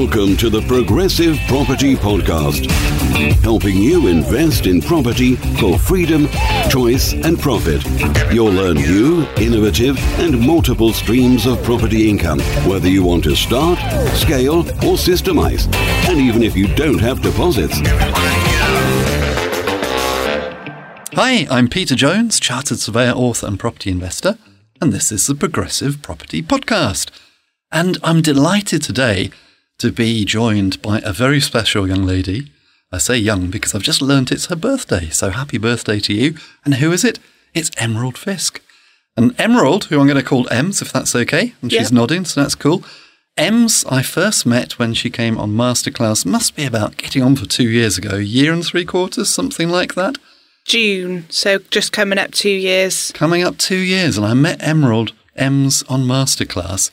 Welcome to the Progressive Property Podcast, helping you invest in property for freedom, choice, and profit. You'll learn new, innovative, and multiple streams of property income, whether you want to start, scale, or systemize, and even if you don't have deposits. Hi, I'm Peter Jones, Chartered Surveyor, author, and property investor, and this is the Progressive Property Podcast. And I'm delighted today to be joined by a very special young lady. I say young because I've just learnt it's her birthday, so happy birthday to you. And who is it? It's Emerald Fisk. And Emerald, who I'm going to call Ems, if that's okay, and she's Yep. nodding, so that's cool. Ems, I first met when she came on Masterclass, must be about getting on for two years ago, year and three quarters, something like that. June, so just coming up two years. coming up two years, and I met Emerald Ems on Masterclass,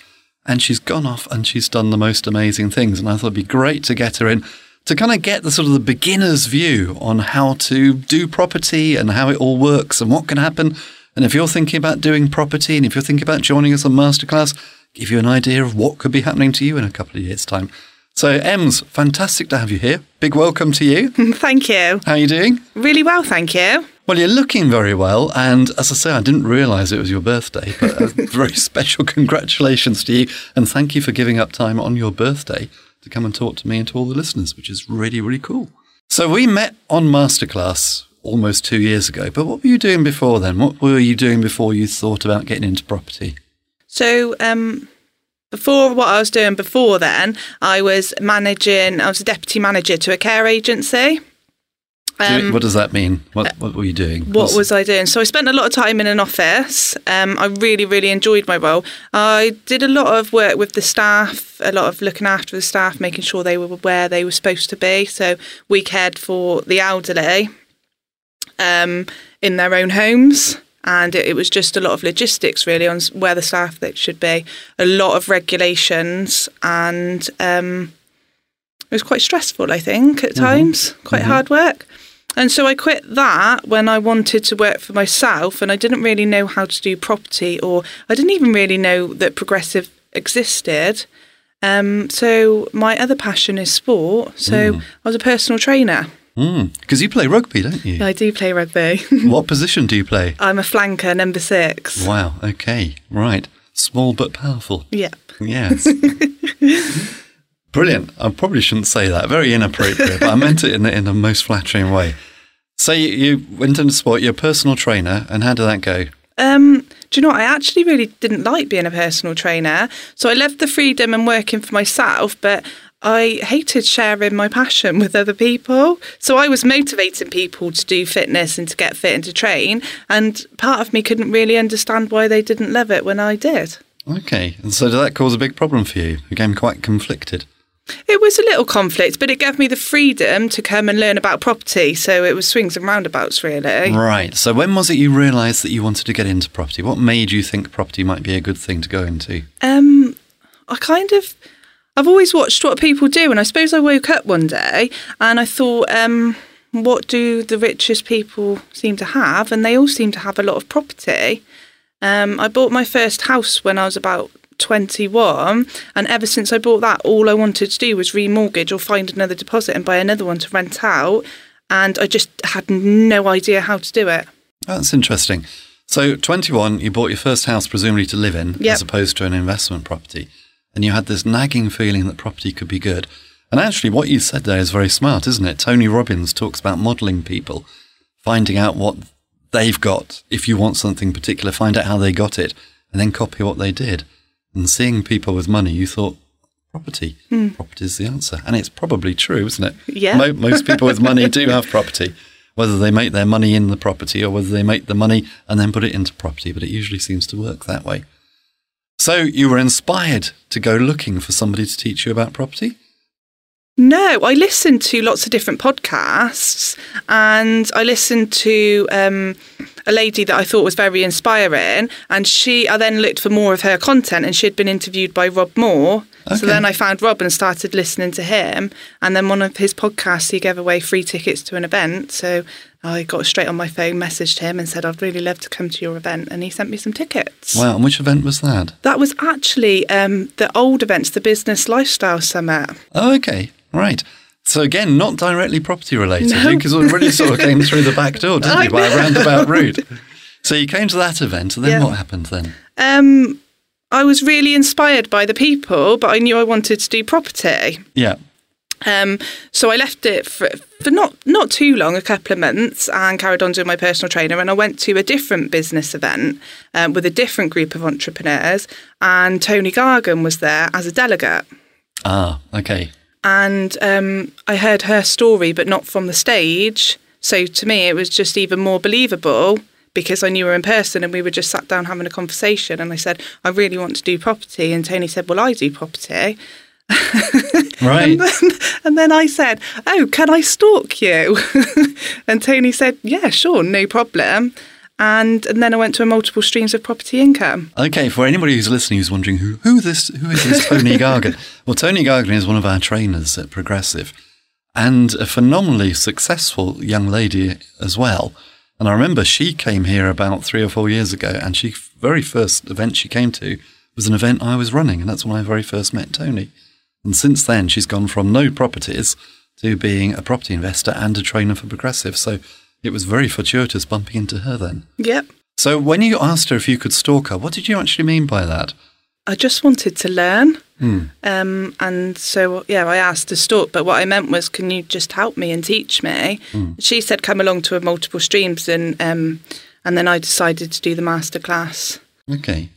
and she's gone off and she's done the most amazing things. And I thought it'd be great to get her in to kind of get the sort of the beginner's view on how to do property and how it all works and what can happen. And if you're thinking about doing property and if you're thinking about joining us on Masterclass, give you an idea of what could be happening to you in a couple of years' time. So, Ems, fantastic to have you here. Big welcome to you. Thank you. How are you doing? Really well, thank you. Well, you're looking very well, and as I say, I didn't realise it was your birthday, but a very special congratulations to you, and thank you for giving up time on your birthday to come and talk to me and to all the listeners, which is really, really cool. So we met on Masterclass almost two years ago, but what were you doing before then? What were you doing before you thought about getting into property? So, um, before what I was doing before then, I was managing, I was a deputy manager to a care agency. Um, what does that mean? What, what were you doing? what was I doing? So I spent a lot of time in an office. Um, I really, really enjoyed my role. I did a lot of work with the staff, a lot of looking after the staff, making sure they were where they were supposed to be. So we cared for the elderly um, in their own homes. And it, it was just a lot of logistics, really, on where the staff that should be. A lot of regulations, and um, it was quite stressful. I think at times, quite hard work. And so I quit that when I wanted to work for myself and I didn't really know how to do property or I didn't even really know that progressive existed. Um, so my other passion is sport. So I was a personal trainer. Because you play rugby, don't you? I do play rugby. what position do you play? I'm a flanker, number six. Wow, okay, right. Small but powerful. Yep. Yes. Brilliant. I probably shouldn't say that. Very inappropriate, but I meant it in the, in the most flattering way. So you, you went into sport, you're a personal trainer, and how did that go? Um, do you know what? I actually really didn't like being a personal trainer. So I loved the freedom and working for myself, but I hated sharing my passion with other people. So I was motivating people to do fitness and to get fit and to train. And part of me couldn't really understand why they didn't love it when I did. Okay. And so did that cause a big problem for you? You became quite conflicted. It was a little conflict, but it gave me the freedom to come and learn about property. So it was swings and roundabouts, really. Right. So when was it you realised that you wanted to get into property? What made you think property might be a good thing to go into? Um, I kind of, I've always watched what people do, and I suppose I woke up one day and I thought, um, what do the richest people seem to have? And they all seem to have a lot of property. Um, I bought my first house when I was about 21, and ever since I bought that, all I wanted to do was remortgage or find another deposit and buy another one to rent out. And I just had no idea how to do it. That's interesting. So, 21, you bought your first house presumably to live in Yep. as opposed to an investment property. And you had this nagging feeling that property could be good. And actually, what you said there is very smart, isn't it? Tony Robbins talks about modeling people, finding out what they've got. If you want something particular, find out how they got it and then copy what they did. And seeing people with money, you thought, property. Property is the answer. And it's probably true, isn't it? Yeah. Mo- most people with money do have property, whether they make their money in the property or whether they make the money and then put it into property, but it usually seems to work that way. So you were inspired to go looking for somebody to teach you about property? No, I listened to lots of different podcasts and I listened to um, a lady that I thought was very inspiring, and she. I then looked for more of her content, and she'd been interviewed by Rob Moore. Okay. So then I found Rob and started listening to him, and then one of his podcasts he gave away free tickets to an event. So I got straight on my phone, messaged him, and said I'd really love to come to your event, and he sent me some tickets. Wow. And which event was that? That was actually um, the old events, the Business Lifestyle Summit. Oh, okay. Right. So again, not directly property related because it really sort of came through the back door, didn't I you, by a roundabout route. So you came to that event, and then Yeah. what happened then? Um, I was really inspired by the people, but I knew I wanted to do property. Yeah. Um, so I left it for, for not not too long, a couple of months, and carried on doing my personal trainer. And I went to a different business event um, with a different group of entrepreneurs, and Toni Gargan was there as a delegate. Ah, okay. And um, I heard her story, but not from the stage. So to me, it was just even more believable because I knew her in person and we were just sat down having a conversation. And I said, I really want to do property. And Toni said, Well, I do property. Right. And then I said, Oh, can I stalk you? and Toni said, Yeah, sure, no problem. And, and then I went to a multiple streams of property income. Okay, for anybody who's listening who's wondering who who this who is this Toni Gargan? Well, Toni Gargan is one of our trainers at Progressive, and a phenomenally successful young lady as well. And I remember she came here about three or four years ago, and she very first event she came to was an event I was running, and that's when I very first met Toni. And since then, she's gone from no properties to being a property investor and a trainer for Progressive. So it was very fortuitous bumping into her then. Yep. So when you asked her if you could stalk her, what did you actually mean by that? I just wanted to learn. Um, and so, yeah, I asked to stalk, but what I meant was, can you just help me and teach me? She said, come along to a multiple streams, and um, and then I decided to do the masterclass. Okay.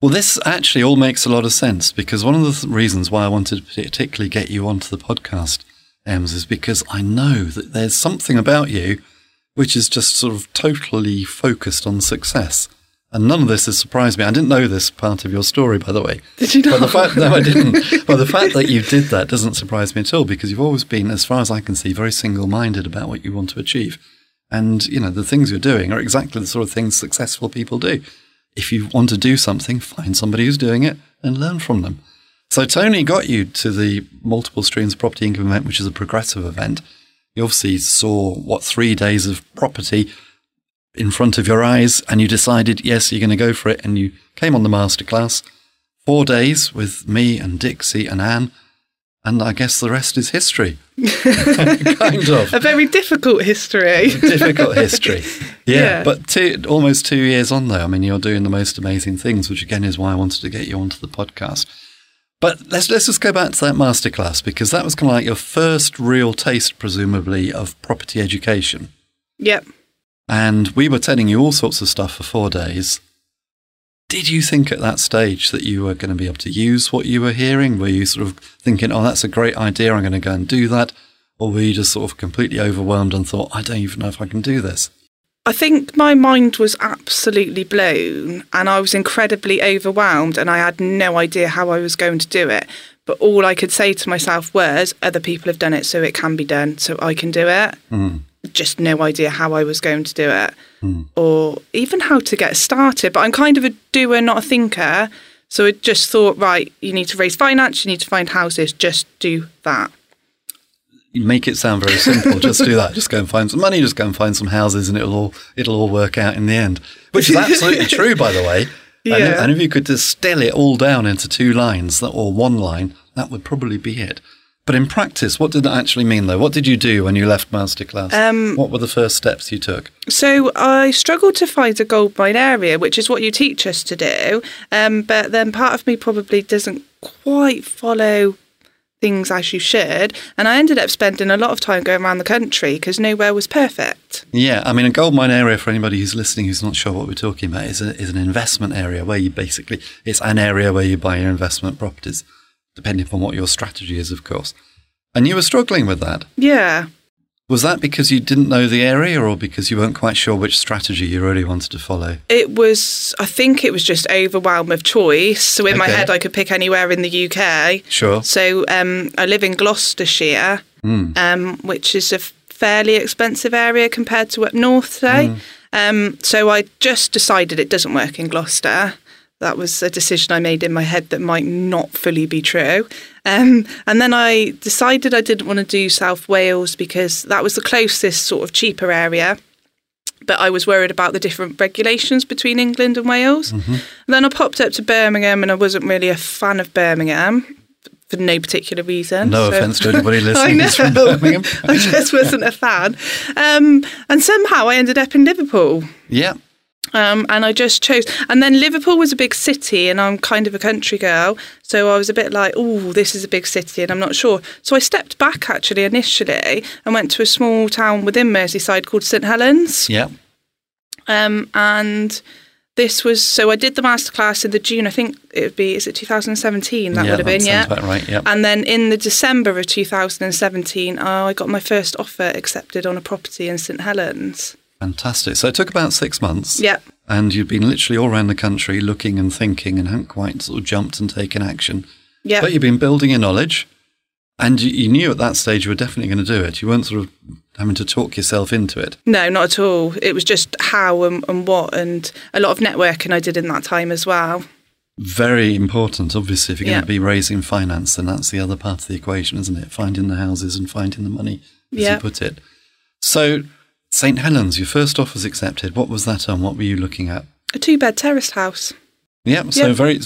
Well, this actually all makes a lot of sense because one of the th- reasons why I wanted to particularly get you onto the podcast, Ems, is because I know that there's something about you which is just sort of totally focused on success. And none of this has surprised me. I didn't know this part of your story, by the way. Did you But the fact, no, I didn't. but the fact that you did that doesn't surprise me at all because you've always been, as far as I can see, very single-minded about what you want to achieve. And, you know, the things you're doing are exactly the sort of things successful people do. If you want to do something, find somebody who's doing it and learn from them. So Toni got you to the multiple streams property income event, which is a progressive event. You obviously saw what three days of property in front of your eyes, and you decided, yes, you're going to go for it. And you came on the masterclass, four days with me and Dixie and Anne, and I guess the rest is history. kind of A very difficult history. difficult history. Yeah, Yeah. but two, almost two years on though. I mean, you're doing the most amazing things, which again is why I wanted to get you onto the podcast. But let's let's just go back to that masterclass because that was kind of like your first real taste, presumably, of property education. yep. And we were telling you all sorts of stuff for four days. Did you think at that stage that you were going to be able to use what you were hearing? Were you sort of thinking, oh, that's a great idea, I'm going to go and do that? Or were you just sort of completely overwhelmed and thought, I don't even know if I can do this? I think my mind was absolutely blown and I was incredibly overwhelmed and I had no idea how I was going to do it. But all I could say to myself was, other people have done it, so it can be done, so I can do it. Hmm. Just no idea how I was going to do it hmm. or even how to get started. But I'm kind of a doer, not a thinker. So I just thought, right, you need to raise finance, you need to find houses, just do that. Make it sound very simple. just do that. Just go and find some money. Just go and find some houses, and it'll all it'll all work out in the end. Which is absolutely true, by the way. And, if, Yeah. and if you could distill it all down into two lines that- or one line, that would probably be it. But in practice, what did that actually mean, though? What did you do when you left masterclass? Um, what were the first steps you took? So I struggled to find a gold mine area, which is what you teach us to do. Um, but then part of me probably doesn't quite follow things as you should. And I ended up spending a lot of time going around the country because nowhere was perfect. Yeah, I mean, a gold mine area for anybody who's listening who's not sure what we're talking about is, a, is an investment area where you basically, it's an area where you buy your investment properties, depending upon what your strategy is, of course. And you were struggling with that. Yeah. Was that because you didn't know the area or because you weren't quite sure which strategy you really wanted to follow? It was, I think it was just overwhelm of choice. So in my head, I could pick anywhere in the UK. Sure. So um, I live in Gloucestershire, um, which is a fairly expensive area compared to up north, say. Um, so I just decided it doesn't work in Gloucester. That was a decision I made in my head that might not fully be true. Um, and then I decided I didn't want to do South Wales because that was the closest sort of cheaper area. But I was worried about the different regulations between England and Wales. Mm-hmm. And then I popped up to Birmingham and I wasn't really a fan of Birmingham for no particular reason. No So- offense to anybody I listening who's from. Birmingham. I just wasn't a fan. Um, and somehow I ended up in Liverpool. Yeah. Um, and I just chose. And then Liverpool was a big city, and I'm kind of a country girl. So I was a bit like, oh, this is a big city, and I'm not sure. So I stepped back actually initially and went to a small town within Merseyside called St Helens. Yeah. Um, and this was, so I did the masterclass in the June, I think it would be, is it 2017? That yeah, would have been, yeah. right. Yeah. And then in the December of 2017, oh, I got my first offer accepted on a property in St Helens. Fantastic. So it took about six months. Yeah. And you'd been literally all around the country looking and thinking and hadn't quite sort of jumped and taken action. Yeah. But you've been building your knowledge and you, you knew at that stage you were definitely going to do it. You weren't sort of having to talk yourself into it. No, not at all. It was just how and, and what, and a lot of networking I did in that time as well. Very important, obviously, if you're Yeah. going to be raising finance, then that's the other part of the equation, isn't it? Finding the houses and finding the money, as Yeah. you put it. So, St. Helens, your first offer's accepted. What was that on? What were you looking at? A two bed terraced house. Yep, so Yeah. very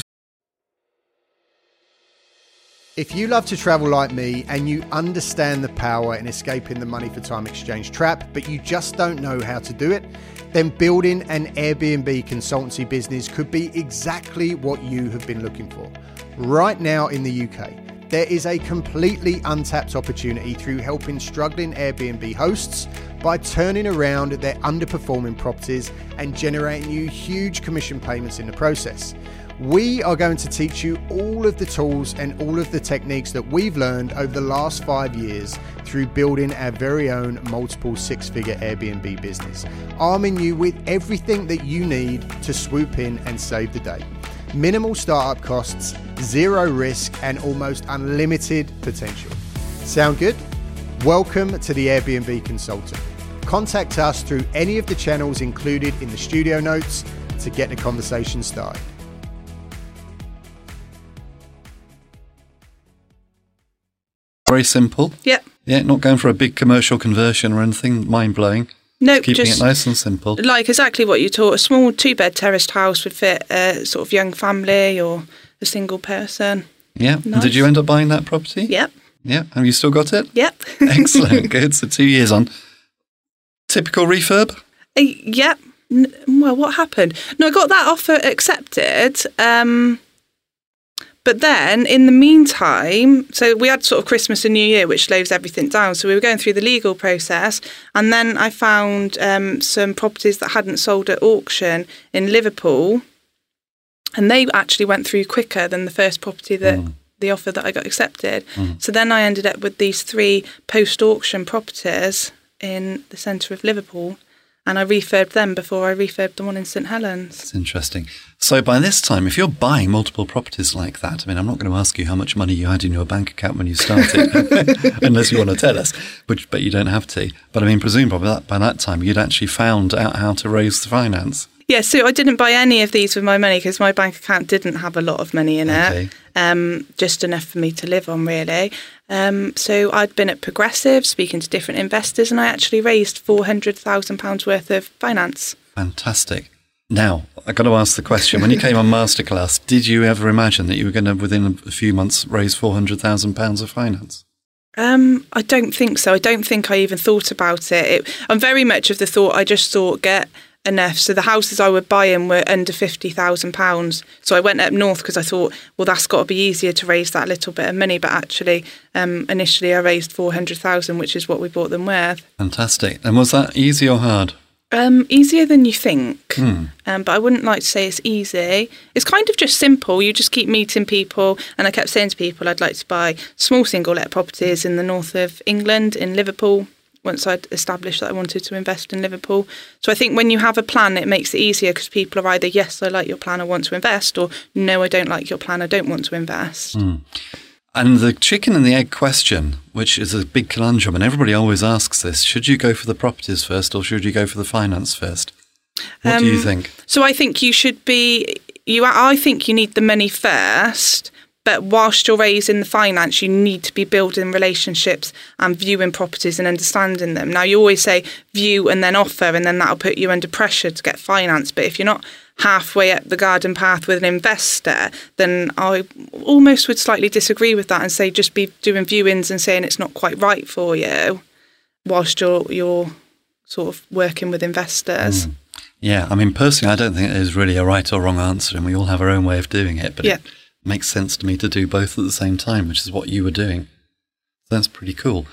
If you love to travel like me and you understand the power in escaping the money for time exchange trap, but you just don't know how to do it, then building an Airbnb consultancy business could be exactly what you have been looking for. Right now in the UK, there is a completely untapped opportunity through helping struggling Airbnb hosts by turning around their underperforming properties and generating you huge commission payments in the process. We are going to teach you all of the tools and all of the techniques that we've learned over the last five years through building our very own multiple six figure Airbnb business, arming you with everything that you need to swoop in and save the day. Minimal startup costs, zero risk, and almost unlimited potential. Sound good? Welcome to the Airbnb Consultant. Contact us through any of the channels included in the studio notes to get the conversation started. very simple. Yep. Yeah, not going for a big commercial conversion or anything mind blowing. No, Keeping just it nice and simple. like exactly what you taught. A small two bed terraced house would fit a sort of young family or a single person. Yeah. And Nice. Did you end up buying that property? Yep. Yeah. Have you still got it? Yep. Excellent. Good. So two years on. Typical refurb? Uh, yep. N- Well, what happened? No, I got that offer accepted. Um, but then, in the meantime, so we had sort of Christmas and New Year, which slows everything down. So we were going through the legal process, and then I found um, some properties that hadn't sold at auction in Liverpool, and they actually went through quicker than the first property that the offer that I got accepted. So then I ended up with these three post-auction properties in the centre of Liverpool, and I refurbed them before I refurbed the one in St Helens. It's interesting. So by this time, if you're buying multiple properties like that, I mean, I'm not going to ask you how much money you had in your bank account when you started, unless you want to tell us, which, but you don't have to. But I mean, presumably that, by that time, you'd actually found out how to raise the finance. Yeah, so I didn't buy any of these with my money because my bank account didn't have a lot of money in Okay. it, um, just enough for me to live on, really. Um, so I'd been at Progressive speaking to different investors, and I actually raised four hundred thousand pounds worth of finance. Fantastic. Now, I've got to ask the question when you came on Masterclass, did you ever imagine that you were going to, within a few months, raise £400,000 of finance? Um, I don't think so. I don't think I even thought about it. it. I'm very much of the thought. I just thought get enough. So the houses I were buying were under fifty thousand pounds. So I went up north because I thought, well, that's got to be easier to raise that little bit of money. But actually, um, initially I raised four hundred thousand, which is what we bought them with. Fantastic. And was that easy or hard? Um, easier than you think, um, but I wouldn't like to say it's easy. It's kind of just simple. You just keep meeting people, and I kept saying to people, I'd like to buy small single let properties in the north of England, in Liverpool. Once I'd established that I wanted to invest in Liverpool, so I think when you have a plan, it makes it easier because people are either yes, I like your plan, I want to invest, or no, I don't like your plan, I don't want to invest. And the chicken and the egg question, which is a big conundrum, and everybody always asks this should you go for the properties first or should you go for the finance first? What do you Um, think? So I think you should be you. I think you need the money first, but whilst you're raising the finance, you need to be building relationships and viewing properties and understanding them. Now you always say view and then offer, and then that'll put you under pressure to get finance. But if you're not halfway up the garden path with an investor, then I almost would slightly disagree with that and say just be doing viewings and saying it's not quite right for you, whilst you're you're sort of working with investors. Mm. Yeah, I mean, personally, I don't think there's really a right or wrong answer, and we all have our own way of doing it. But Yeah. it makes sense to me to do both at the same time, which is what you were doing. So that's pretty cool.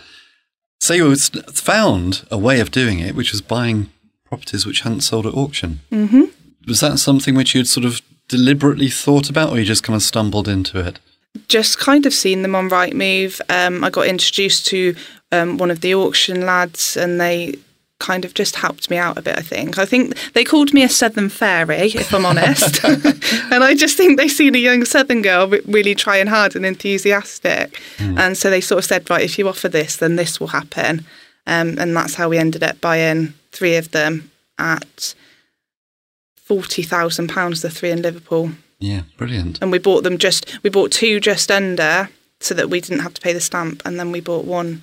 So you found a way of doing it, which was buying properties which hadn't sold at auction. Mm-hmm. Was that something which you'd sort of deliberately thought about, or you just kind of stumbled into it? just kind of seen them on Rightmove. Um, I got introduced to um, one of the auction lads, and they kind of just helped me out a bit. I think. I think they called me a Southern fairy, if I'm honest. and I just think they seen a young Southern girl really trying hard and enthusiastic, and so they sort of said, right, if you offer this, then this will happen. Um, and that's how we ended up buying three of them at forty thousand pounds. The three in Liverpool Yeah, brilliant. and we bought them just we bought two just under so that we didn't have to pay the stamp and then we bought one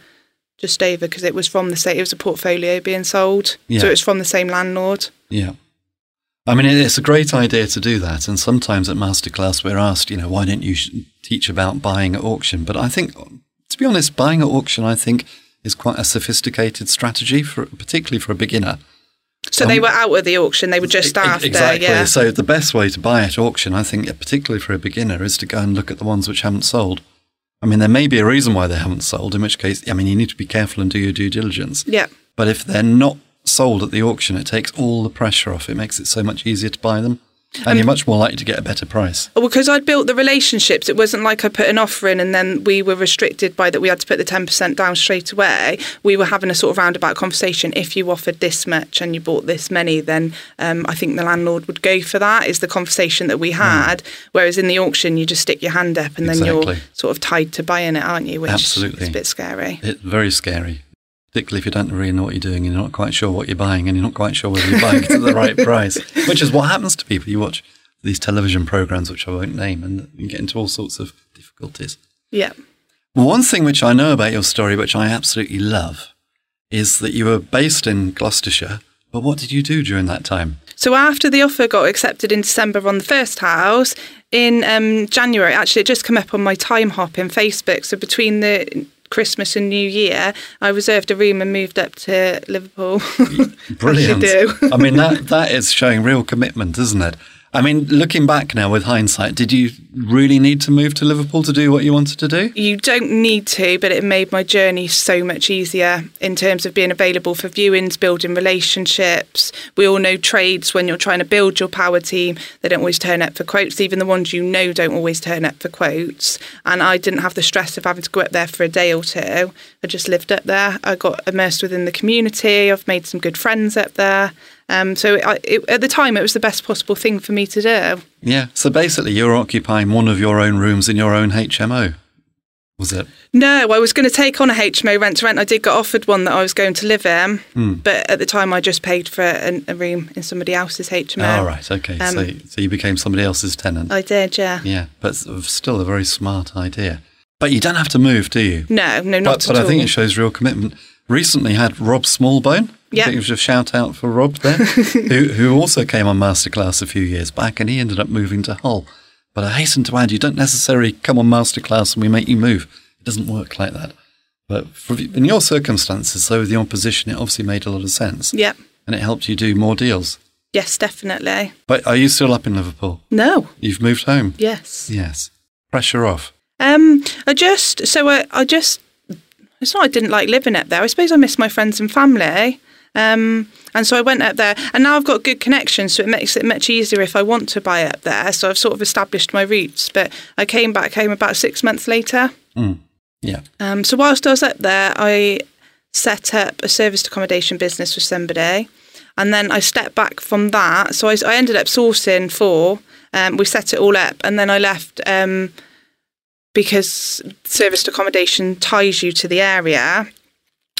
just over because it was from the same it was a portfolio being sold Yeah. so it's from the same landlord Yeah. I mean, it's a great idea to do that. And sometimes at masterclass, we're asked, you know, why don't you teach about buying at auction? But I think, to be honest, buying at auction, I think, is quite a sophisticated strategy, for particularly for a beginner. so they Um, were out of the auction they were just after Exactly. yeah So the best way to buy at auction, I think, particularly for a beginner, is to go and look at the ones which haven't sold. I mean, there may be a reason why they haven't sold, in which case, I mean, you need to be careful and do your due diligence. yeah But if they're not sold at the auction, it takes all the pressure off. It makes it so much easier to buy them. And you're much more likely to get a better price. Because I'd built the relationships, it wasn't like I put an offer in and then we were restricted by that we had to put the 10% down straight away. We were having a sort of roundabout conversation. If you offered this much and you bought this many, then um, I think the landlord would go for that, is the conversation that we had. Whereas in the auction, you just stick your hand up and then you're Hmm. Sort of tied to buying it, aren't you? Which Absolutely. is a bit scary. It's very scary, particularly if you don't really know what you're doing and you're not quite sure what you're buying and you're not quite sure whether you're buying it at the right price, which is what happens to people. You watch these television programs, which I won't name, and you get into all sorts of difficulties. Yeah. One thing which I know about your story, which I absolutely love, is that you were based in Gloucestershire. But what did you do during that time? So after the offer got accepted in December on the first house, in um, January, actually, it just come up on my Timehop in Facebook. So between the Christmas and New Year, I reserved a room and moved up to Liverpool. Brilliant. do. I mean, that, that is showing real commitment, isn't it? I mean, looking back now with hindsight, did you really need to move to Liverpool to do what you wanted to do? You don't need to, but it made my journey so much easier in terms of being available for viewings, building relationships. We all know trades when you're trying to build your power team, they don't always turn up for quotes. Even the ones you know don't always turn up for quotes. And I didn't have the stress of having to go up there for a day or two. I just lived up there. I got immersed within the community. I've made some good friends up there. Um, so I, it, at the time, it was the best possible thing for me to do. Yeah. So basically, you're occupying one of your own rooms in your own HMO. Was it? No, I was going to take on a HMO rent to rent. I did get offered one that I was going to live in, but at the time I just paid for a, a room in somebody else's HMO. Oh, right. Okay. Um, so, so you became somebody else's tenant. I did, yeah. yeah. But still a very smart idea. But you don't have to move, do you? No, no, not but at but all. I think it shows real commitment. Recently had Rob Smallbone. Yeah. I think it was a shout out for Rob there, who, who also came on Masterclass a few years back and he ended up moving to Hull. But I hasten to add, you don't necessarily come on Masterclass and we make you move. It doesn't work like that. But for, in your circumstances, so with the opposition, it obviously made a lot of sense. yeah. And it helped you do more deals. Yes, definitely. But are you still up in Liverpool? No. You've moved home? Yes. Yes. Pressure off. Um, I just so I, I just it's not I didn't like living up there. I suppose I miss my friends and family. Um, and so I went up there, and now I've got good connections, so it makes it much easier if I want to buy up there. So I've sort of established my roots. But I came back home about six months later. Yeah. Um, so whilst I was up there, I set up a serviced accommodation business with somebody, and then I stepped back from that. So I, I ended up sourcing for. Um, we set it all up, and then I left um, because serviced accommodation ties you to the area.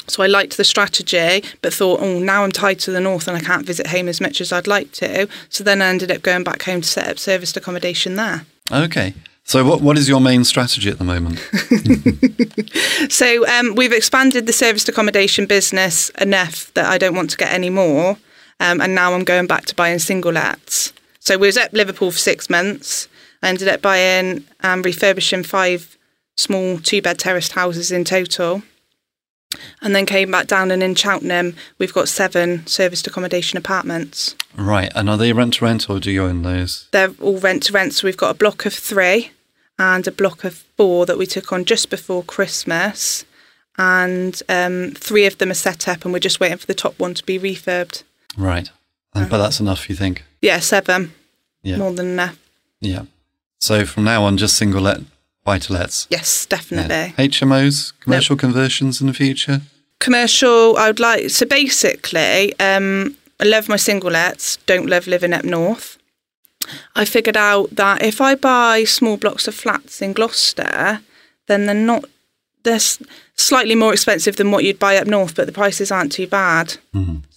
So I liked the strategy, but thought, oh, now I'm tied to the north and I can't visit home as much as I'd like to. So then I ended up going back home to set up serviced accommodation there. Okay. So what what is your main strategy at the moment? So um, we've expanded the serviced accommodation business enough that I don't want to get any more. Um, and now I'm going back to buying single lets. So we was at Liverpool for six months. I ended up buying and refurbishing five small two bed terraced houses in total. And then came back down and in Cheltenham we've got seven serviced accommodation apartments. right. And are they rent to rent or do you own those? They're all rent to rent. So we've got a block of three and a block of four that we took on just before Christmas. And um, three of them are set up, and we're just waiting for the top one to be refurbed. Right. And, but that's enough, you think? Yeah, seven. Yeah. More than enough. Yeah. So from now on, just single let, buy to lets. Yes, definitely. HMOs, commercial conversions in the future. Commercial, I would like. So basically, um, I love my single lets, don't love living up north. I figured out that if I buy small blocks of flats in Gloucester, then they're not, they're slightly more expensive than what you'd buy up north, but the prices aren't too bad.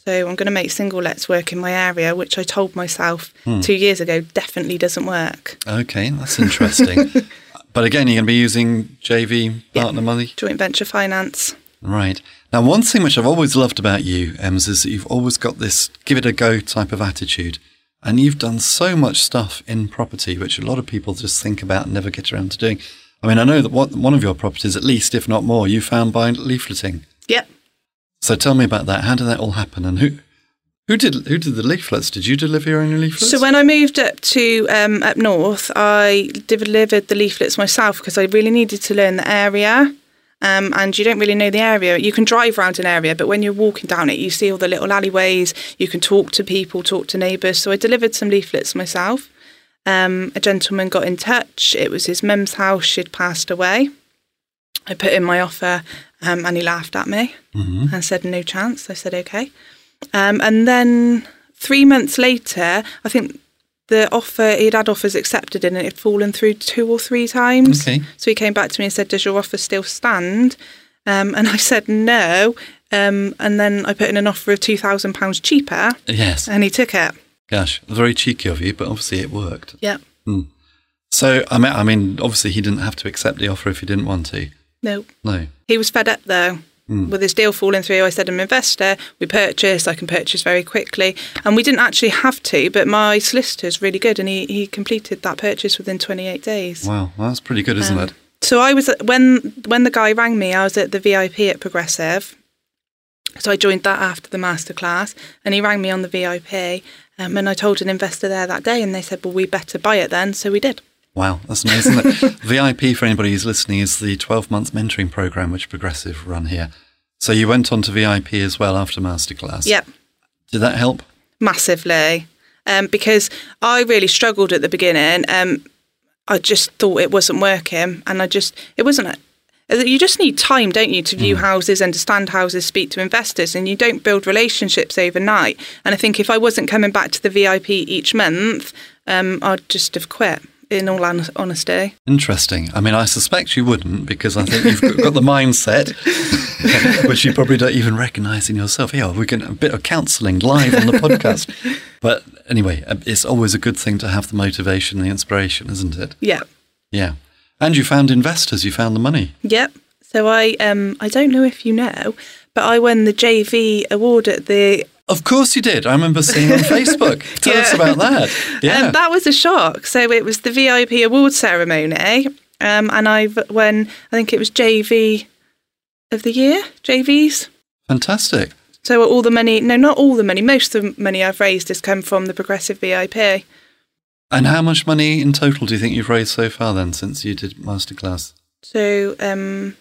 So I'm going to make single lets work in my area, which I told myself two years ago definitely doesn't work. Okay, that's interesting. but again, you're going to be using JV partner money. Joint venture finance. Right. Now, one thing which I've always loved about you, Ems, is that you've always got this give it a go type of attitude. And you've done so much stuff in property, which a lot of people just think about and never get around to doing. I mean, I know that what, one of your properties, at least, if not more, you found by leafleting. Yep. So tell me about that. How did that all happen? And who who did who did the leaflets? Did you deliver your own leaflets? So when I moved up to um, up north, I delivered the leaflets myself because I really needed to learn the area. Um, and you don't really know the area. You can drive around an area, but when you're walking down it, you see all the little alleyways. You can talk to people, talk to neighbours. So I delivered some leaflets myself. Um, a gentleman got in touch. It was his mum's house. She'd passed away. I put in my offer, um, and he laughed at me and said, "No chance." I said, "Okay." Um, and then three months later, I think the offer he'd had offers accepted and it had fallen through two or three times. Okay. So he came back to me and said, "Does your offer still stand?" Um, and I said no. Um, and then I put in an offer of two thousand pounds cheaper, yes. and he took it. Gosh, very cheeky of you, but obviously it worked. Yeah. So I mean, I mean, obviously he didn't have to accept the offer if he didn't want to. No. No. He was fed up though. With this deal falling through, I said, I'm an investor. We purchased. I can purchase very quickly. And we didn't actually have to, but my solicitor's really good and he, he completed that purchase within 28 days. Wow, well, that's pretty good, isn't Um, it? So I was when when the guy rang me, I was at the VIP at Progressive. So I joined that after the masterclass, and he rang me on the VIP, um, and I told an investor there that day, and they said, "Well, we better buy it then." So we did. Wow, that's amazing. isn't it? VIP, for anybody who's listening, is the 12 month mentoring program which Progressive run here. So you went on to VIP as well after masterclass. Yep, Did that help? massively, um, because I really struggled at the beginning. Um, I just thought it wasn't working, and I just it wasn't. A, you just need time, don't you, to view houses, understand houses, speak to investors, and you don't build relationships overnight. And I think if I wasn't coming back to the VIP each month, um, I'd just have quit. In all honesty, Interesting. I mean, I suspect you wouldn't because I think you've got the mindset, which you probably don't even recognise in yourself. Yeah, we can a bit of counselling live on the podcast. But anyway, uh, it's always a good thing to have the motivation, the inspiration, isn't it? yeah, Yeah. And you found investors, you found the money. yep. So I, um, I don't know if you know, but I won the JV award at the Of course you did. I remember seeing on Facebook. Tell us about that. Yeah. Um, that was a shock. So it was the VIP award ceremony, um, and I when I think it was JV of the year, JVs. Fantastic. So all the money, no, not all the money, most of the money I've raised has come from the Progressive VIP. And how much money in total do you think you've raised so far then since you did masterclass? So um,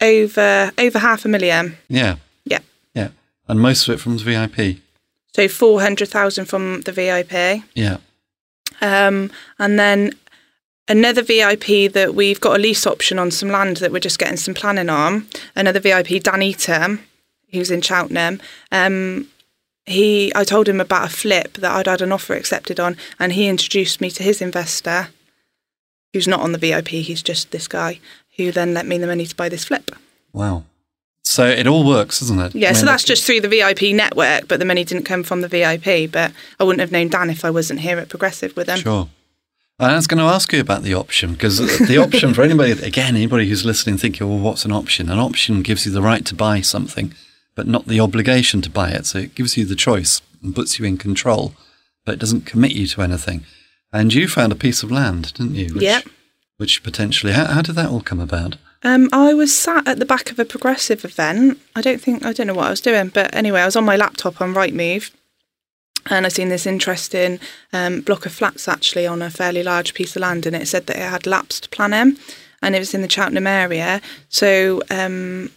over over half a million. Yeah. And most of it from the VIP. So four hundred thousand from the VIP. Yeah. Um, and then another VIP that we've got a lease option on some land that we're just getting some planning on. Another VIP, Dan Eaton, who's in Cheltenham. Um, he, I told him about a flip that I'd had an offer accepted on, and he introduced me to his investor, who's not on the VIP. He's just this guy who then lent me the money to buy this flip. Wow. So it all works, doesn't it? Yeah, I so that's just through the VIP network, but the money didn't come from the VIP. But I wouldn't have known Dan if I wasn't here at Progressive with him. Sure. I was going to ask you about the option because the option for anybody, again, anybody who's listening, thinking, oh, well, what's an option? An option gives you the right to buy something, but not the obligation to buy it. So it gives you the choice and puts you in control, but it doesn't commit you to anything. And you found a piece of land, didn't you? Which, Yep. Which potentially, how, how did that all come about? Um, I was sat at the back of a progressive event. I don't think I don't know what I was doing, but anyway, I was on my laptop on Rightmove, and I seen this interesting um, block of flats actually on a fairly large piece of land, and it said that it had lapsed planning, and it was in the Cheltenham area. So um,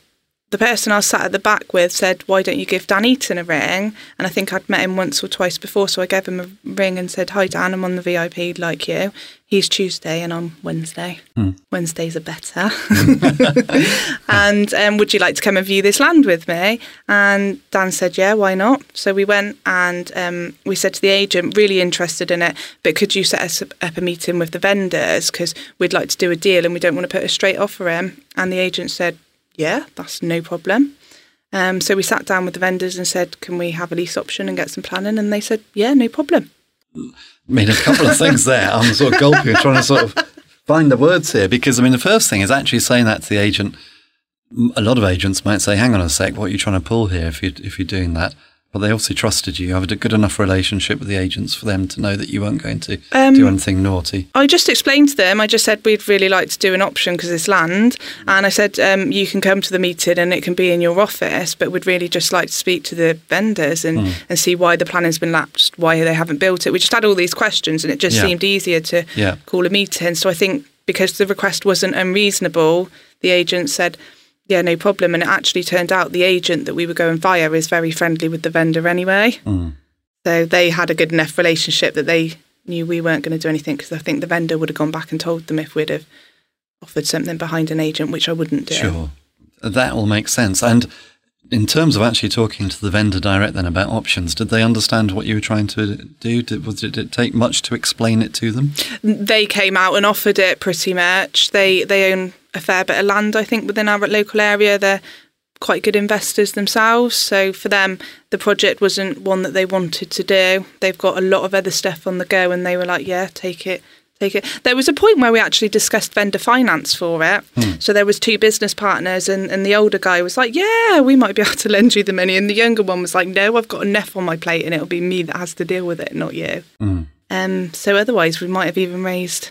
the person I sat at the back with said, "Why don't you give Dan Eaton a ring?" And I think I'd met him once or twice before, so I gave him a ring and said, "Hi Dan, I'm on the VIP like you. He's Tuesday and I'm Wednesday. Wednesdays are better." and um, would you like to come and view this land with me? And Dan said, yeah, why not? So we went and um, we said to the agent, really interested in it, but could you set us up a meeting with the vendors because we'd like to do a deal and we don't want to put a straight offer in. And the agent said, yeah, that's no problem. Um, so we sat down with the vendors and said, can we have a lease option and get some planning? And they said, yeah, no problem. I mean, a couple of things there. I'm sort of gulping, trying to sort of find the words here because I mean, the first thing is actually saying that to the agent. A lot of agents might say, "Hang on a sec, what are you trying to pull here?" If you if you're doing that, but they obviously trusted you. You have a good enough relationship with the agents for them to know that you weren't going to do anything naughty. I just explained to them. I just said we'd really like to do an option because it's land, and I said um, you can come to the meeting and it can be in your office, but we'd really just like to speak to the vendors and, and see why the planning's been lapsed, why they haven't built it. We just had all these questions, and it just Yeah. seemed easier to Yeah. call a meeting. So I think because the request wasn't unreasonable, the agent said. Yeah, no problem. And it actually turned out the agent that we were going via is very friendly with the vendor anyway. Mm. So they had a good enough relationship that they knew we weren't going to do anything because I think the vendor would have gone back and told them if we'd have offered something behind an agent, which I wouldn't do. Sure, that all makes sense. And in terms of actually talking to the vendor direct then about options, did they understand what you were trying to do? Did, was, did it take much to explain it to them? They came out and offered it pretty much. They they own a fair bit of land, I think, within our local area. They're quite good investors themselves. So for them, the project wasn't one that they wanted to do. They've got a lot of other stuff on the go, and they were like, "Yeah, take it." Take it. There was a point where we actually discussed vendor finance for it. So there was two business partners, and, and the older guy was like, "Yeah, we might be able to lend you the money," and the younger one was like, "No, I've got enough on my plate, and it'll be me that has to deal with it, not you." Um, so otherwise, we might have even raised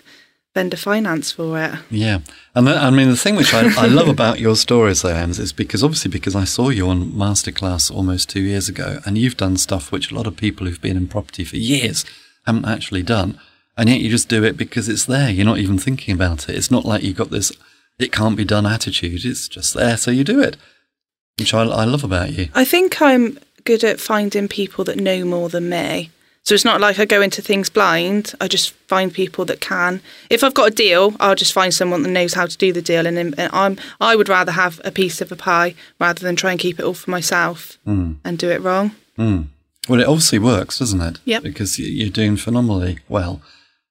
vendor finance for it. Yeah, and the, I mean the thing which I, I love about your stories, though, Ems, is because obviously because I saw you on masterclass almost two years ago, and you've done stuff which a lot of people who've been in property for years haven't actually done, and yet you just do it because it's there. You're not even thinking about it. It's not like you've got this "it can't be done" attitude. It's just there, so you do it, which I, I love about you. I think I'm good at finding people that know more than me. So it's not like I go into things blind. I just find people that can. If I've got a deal, I'll just find someone that knows how to do the deal, and, and I'm I would rather have a piece of a pie rather than try and keep it all for myself and do it wrong. Well, it obviously works, doesn't it? Yep. Because you're doing phenomenally well.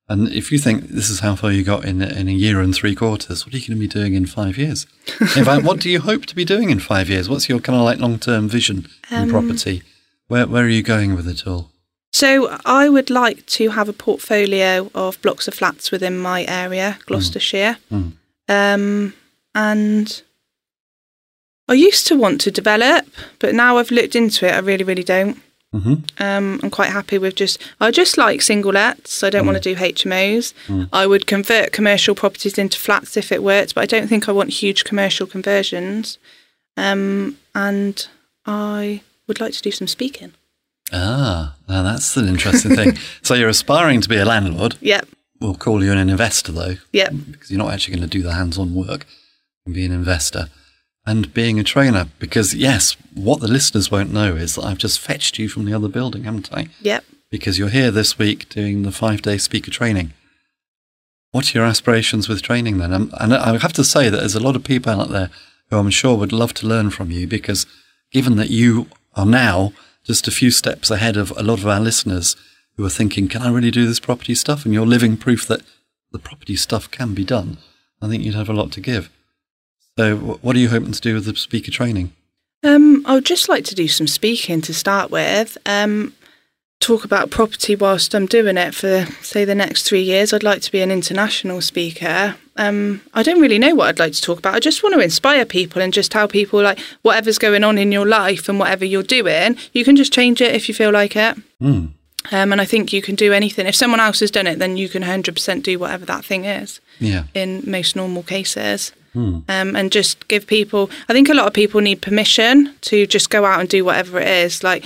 And if you think this is how far you got in in a year and three quarters, what are you going to be doing in five years? in fact, what do you hope to be doing in five years? What's your kind of like long term vision Um, in property? Where where are you going with it all? So I would like to have a portfolio of blocks of flats within my area, Gloucestershire. Um, and I used to want to develop, but now I've looked into it, I really, really don't. hmm Um, I'm quite happy with just, I just like single lets. I don't want to do HMOs. I would convert commercial properties into flats if it worked, but I don't think I want huge commercial conversions. Um, and I would like to do some speaking. Ah, now that's an interesting thing. So you're aspiring to be a landlord. Yep, We'll call you an investor though, yep. because you're not actually going to do the hands on work and be an investor. And being a trainer, because yes, what the listeners won't know is that I've just fetched you from the other building, haven't I? Yep. Because you're here this week doing the five day speaker training. What are your aspirations with training then? Um, And I have to say that there's a lot of people out there who I'm sure would love to learn from you because given that you are now just a few steps ahead of a lot of our listeners who are thinking, can I really do this property stuff? And you're living proof that the property stuff can be done. I think you'd have a lot to give. So, what are you hoping to do with the speaker training? Um, I would just like to do some speaking to start with. Um, talk about property whilst I'm doing it for, say, the next three years. I'd like to be an international speaker. Um, I don't really know what I'd like to talk about. I just want to inspire people and just tell people, like, whatever's going on in your life and whatever you're doing, you can just change it if you feel like it. Mm. Um, and I think you can do anything. If someone else has done it, then you can 100% do whatever that thing is Yeah. in most normal cases. Hmm. Um, and just give people, I think a lot of people need permission to just go out and do whatever it is. Like,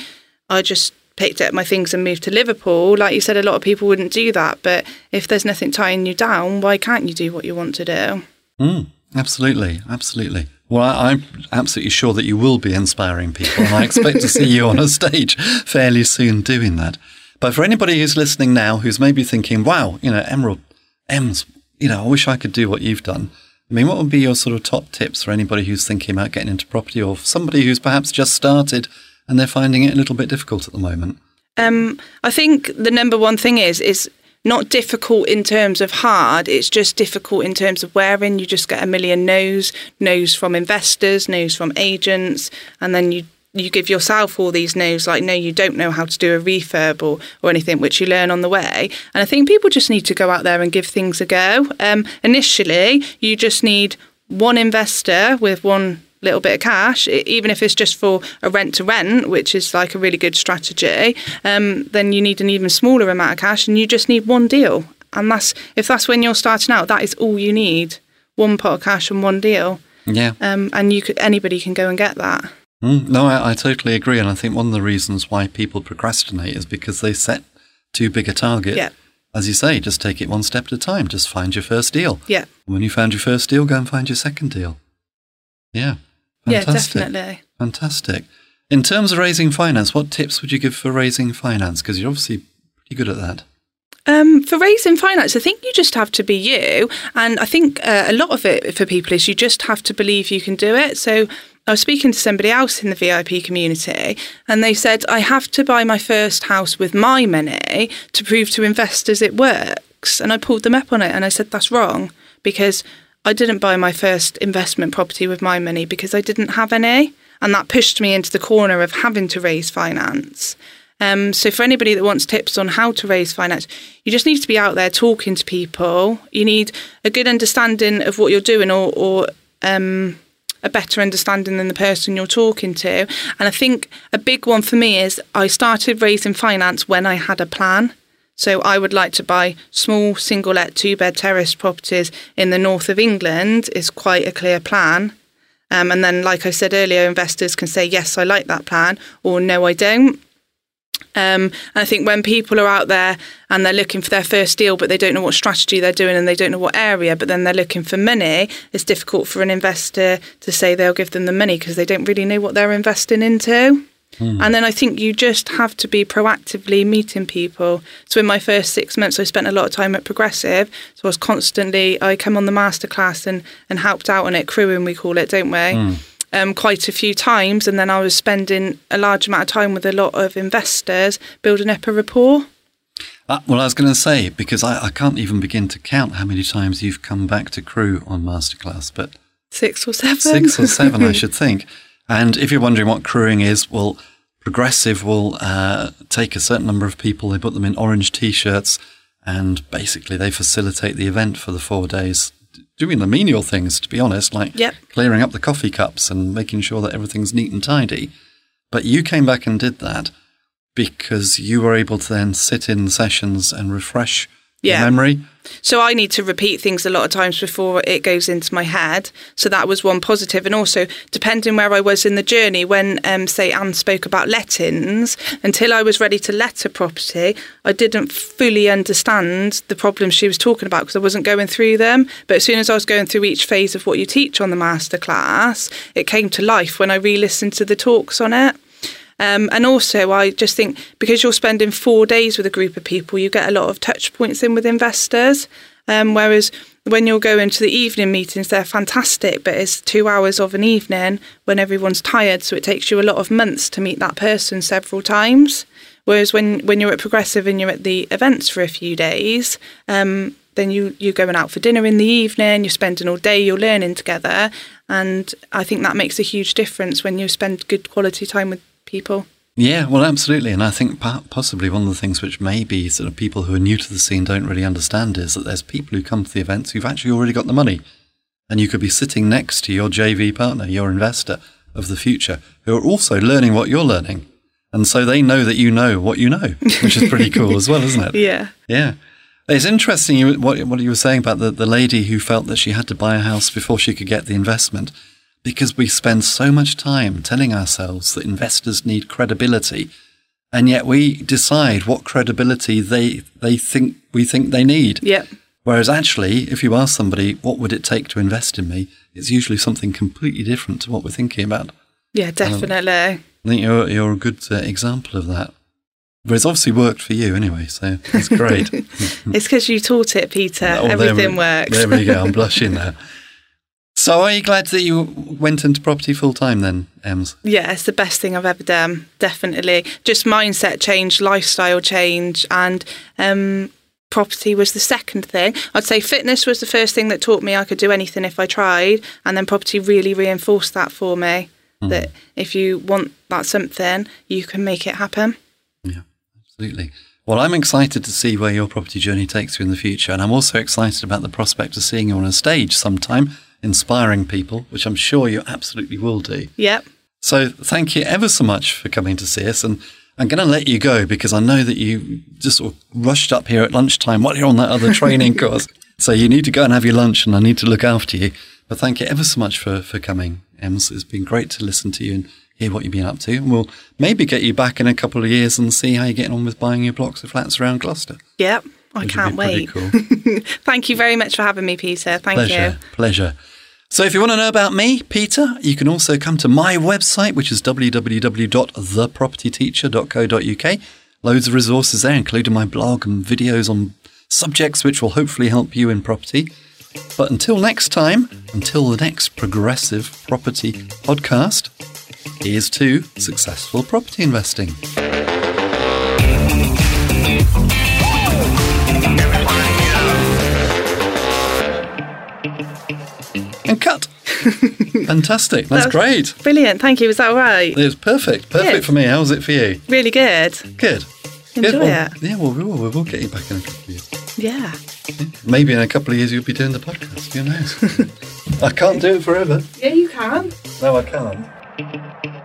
I just picked up my things and moved to Liverpool. Like you said, a lot of people wouldn't do that. But if there's nothing tying you down, why can't you do what you want to do? Mm, absolutely, absolutely. Well, I'm absolutely sure that you will be inspiring people, and I expect to see you on a stage fairly soon doing that. But for anybody who's listening now, who's maybe thinking, "Wow, you know, Emerald, Ems, you know, I wish I could do what you've done." I mean, what would be your sort of top tips for anybody who's thinking about getting into property, or somebody who's perhaps just started and they're finding it a little bit difficult at the moment? Um, I think the number one thing is is not difficult in terms of hard. It's just difficult in terms of wherein you just get a million no's, no's from investors, no's from agents, and then you you give yourself all these no's like no you don't know how to do a refurb or, or anything which you learn on the way and i think people just need to go out there and give things a go um, initially you just need one investor with one little bit of cash, even if it's just for a rent to rent, which is like a really good strategy, um, then you need an even smaller amount of cash and you just need one deal. And that's if that's when you're starting out, that is all you need. One pot of cash and one deal. Yeah. Um, and you could anybody can go and get that. Mm, no, I, I totally agree. And I think one of the reasons why people procrastinate is because they set too big a target. Yeah. As you say, just take it one step at a time. Just find your first deal. Yeah. When you found your first deal, go and find your second deal. Yeah. Fantastic. Yeah, definitely. Fantastic. In terms of raising finance, what tips would you give for raising finance? Because you're obviously pretty good at that. Um, for raising finance, I think you just have to be you. And I think uh, a lot of it for people is you just have to believe you can do it. So I was speaking to somebody else in the VIP community, and they said, I have to buy my first house with my money to prove to investors it works. And I pulled them up on it and I said, that's wrong because I didn't buy my first investment property with my money because I didn't have any. And that pushed me into the corner of having to raise finance. Um, so, for anybody that wants tips on how to raise finance, you just need to be out there talking to people. You need a good understanding of what you're doing, or, or um, a better understanding than the person you're talking to. And I think a big one for me is I started raising finance when I had a plan. So I would like to buy small single let two bed terrace properties in the north of England is quite a clear plan. Um, and then, like I said earlier, investors can say, yes, I like that plan, or no, I don't. Um, and I think when people are out there and they're looking for their first deal, but they don't know what strategy they're doing and they don't know what area, but then they're looking for money, it's difficult for an investor to say they'll give them the money because they don't really know what they're investing into. And then I think you just have to be proactively meeting people. So in my first six months, I spent a lot of time at Progressive. So I was constantly, I come on the masterclass and, and helped out on it, crewing we call it, don't we? Um, quite a few times. And then I was spending a large amount of time with a lot of investors building up a rapport. Uh, well, I was going to say, because I, I can't even begin to count how many times you've come back to crew on Masterclass, but Six or seven. six or seven, I should think. And if you're wondering what crewing is, well, Progressive will uh, take a certain number of people, they put them in orange t shirts, and basically they facilitate the event for the four days, doing the menial things, to be honest, like Yep. clearing up the coffee cups and making sure that everything's neat and tidy. But you came back and did that because you were able to then sit in sessions and refresh Yeah. memory. So I need to repeat things a lot of times before it goes into my head. So that was one positive. And also, depending where I was in the journey, when, um, say, Anne spoke about lettings, until I was ready to let a property, I didn't fully understand the problems she was talking about because I wasn't going through them. But as soon as I was going through each phase of what you teach on the masterclass, it came to life when I re listened to the talks on it. Um, and also, I just think because you're spending four days with a group of people, you get a lot of touch points in with investors. Um, whereas when you're going to the evening meetings, they're fantastic, but it's two hours of an evening when everyone's tired. So it takes you a lot of months to meet that person several times. Whereas when, when you're at Progressive and you're at the events for a few days, um, then you you're going out for dinner in the evening. You're spending all day. You're learning together, and I think that makes a huge difference when you spend good quality time with people. Yeah, well, absolutely. And I think possibly one of the things which maybe sort of people who are new to the scene don't really understand is that there's people who come to the events who've actually already got the money. And you could be sitting next to your JV partner, your investor of the future, who are also learning what you're learning. And so they know that you know what you know, which is pretty cool as well, isn't it? Yeah. Yeah. It's interesting what, what you were saying about the, the lady who felt that she had to buy a house before she could get the investment because we spend so much time telling ourselves that investors need credibility and yet we decide what credibility they they think we think they need. Yep. Whereas actually, if you ask somebody what would it take to invest in me, it's usually something completely different to what we're thinking about. Yeah, definitely. I think you're you're a good uh, example of that. But it's obviously worked for you anyway, so it's great. it's because you taught it, Peter. Oh, there Everything we- works. There we go. I'm blushing there. So, are you glad that you went into property full time then, Ems? Yeah, it's the best thing I've ever done. Definitely. Just mindset change, lifestyle change, and um, property was the second thing. I'd say fitness was the first thing that taught me I could do anything if I tried, and then property really reinforced that for me. That if you want that something, you can make it happen. Yeah, absolutely. Well, I'm excited to see where your property journey takes you in the future, and I'm also excited about the prospect of seeing you on a stage sometime, inspiring people, which I'm sure you absolutely will do. Yep. So, thank you ever so much for coming to see us, and I'm going to let you go because I know that you just sort of rushed up here at lunchtime while you're on that other training course. So you need to go and have your lunch, and I need to look after you. But thank you ever so much for, for coming, Ems. It's been great to listen to you and hear what you've been up to. And we'll maybe get you back in a couple of years and see how you're getting on with buying your blocks of flats around Gloucester. Yep. I can't wait. Cool. Thank you very much for having me, Peter. Thank pleasure, you. pleasure. So if you want to know about me, Peter, you can also come to my website, which is www.thepropertyteacher.co.uk. Loads of resources there, including my blog and videos on subjects which will hopefully help you in property. But until next time, until the next progressive property podcast, here's to successful property investing. Fantastic. That's That great. Brilliant. Thank you. Was that right? It was perfect. Perfect Good. for me. How was it for you? Really good. Good. Enjoy Good. Well, it. Yeah, well, we will. We will get you back in a couple of years. Yeah. Maybe in a couple of years you'll be doing the podcast. Who knows? I can't do it forever. Yeah, you can. No, I can't.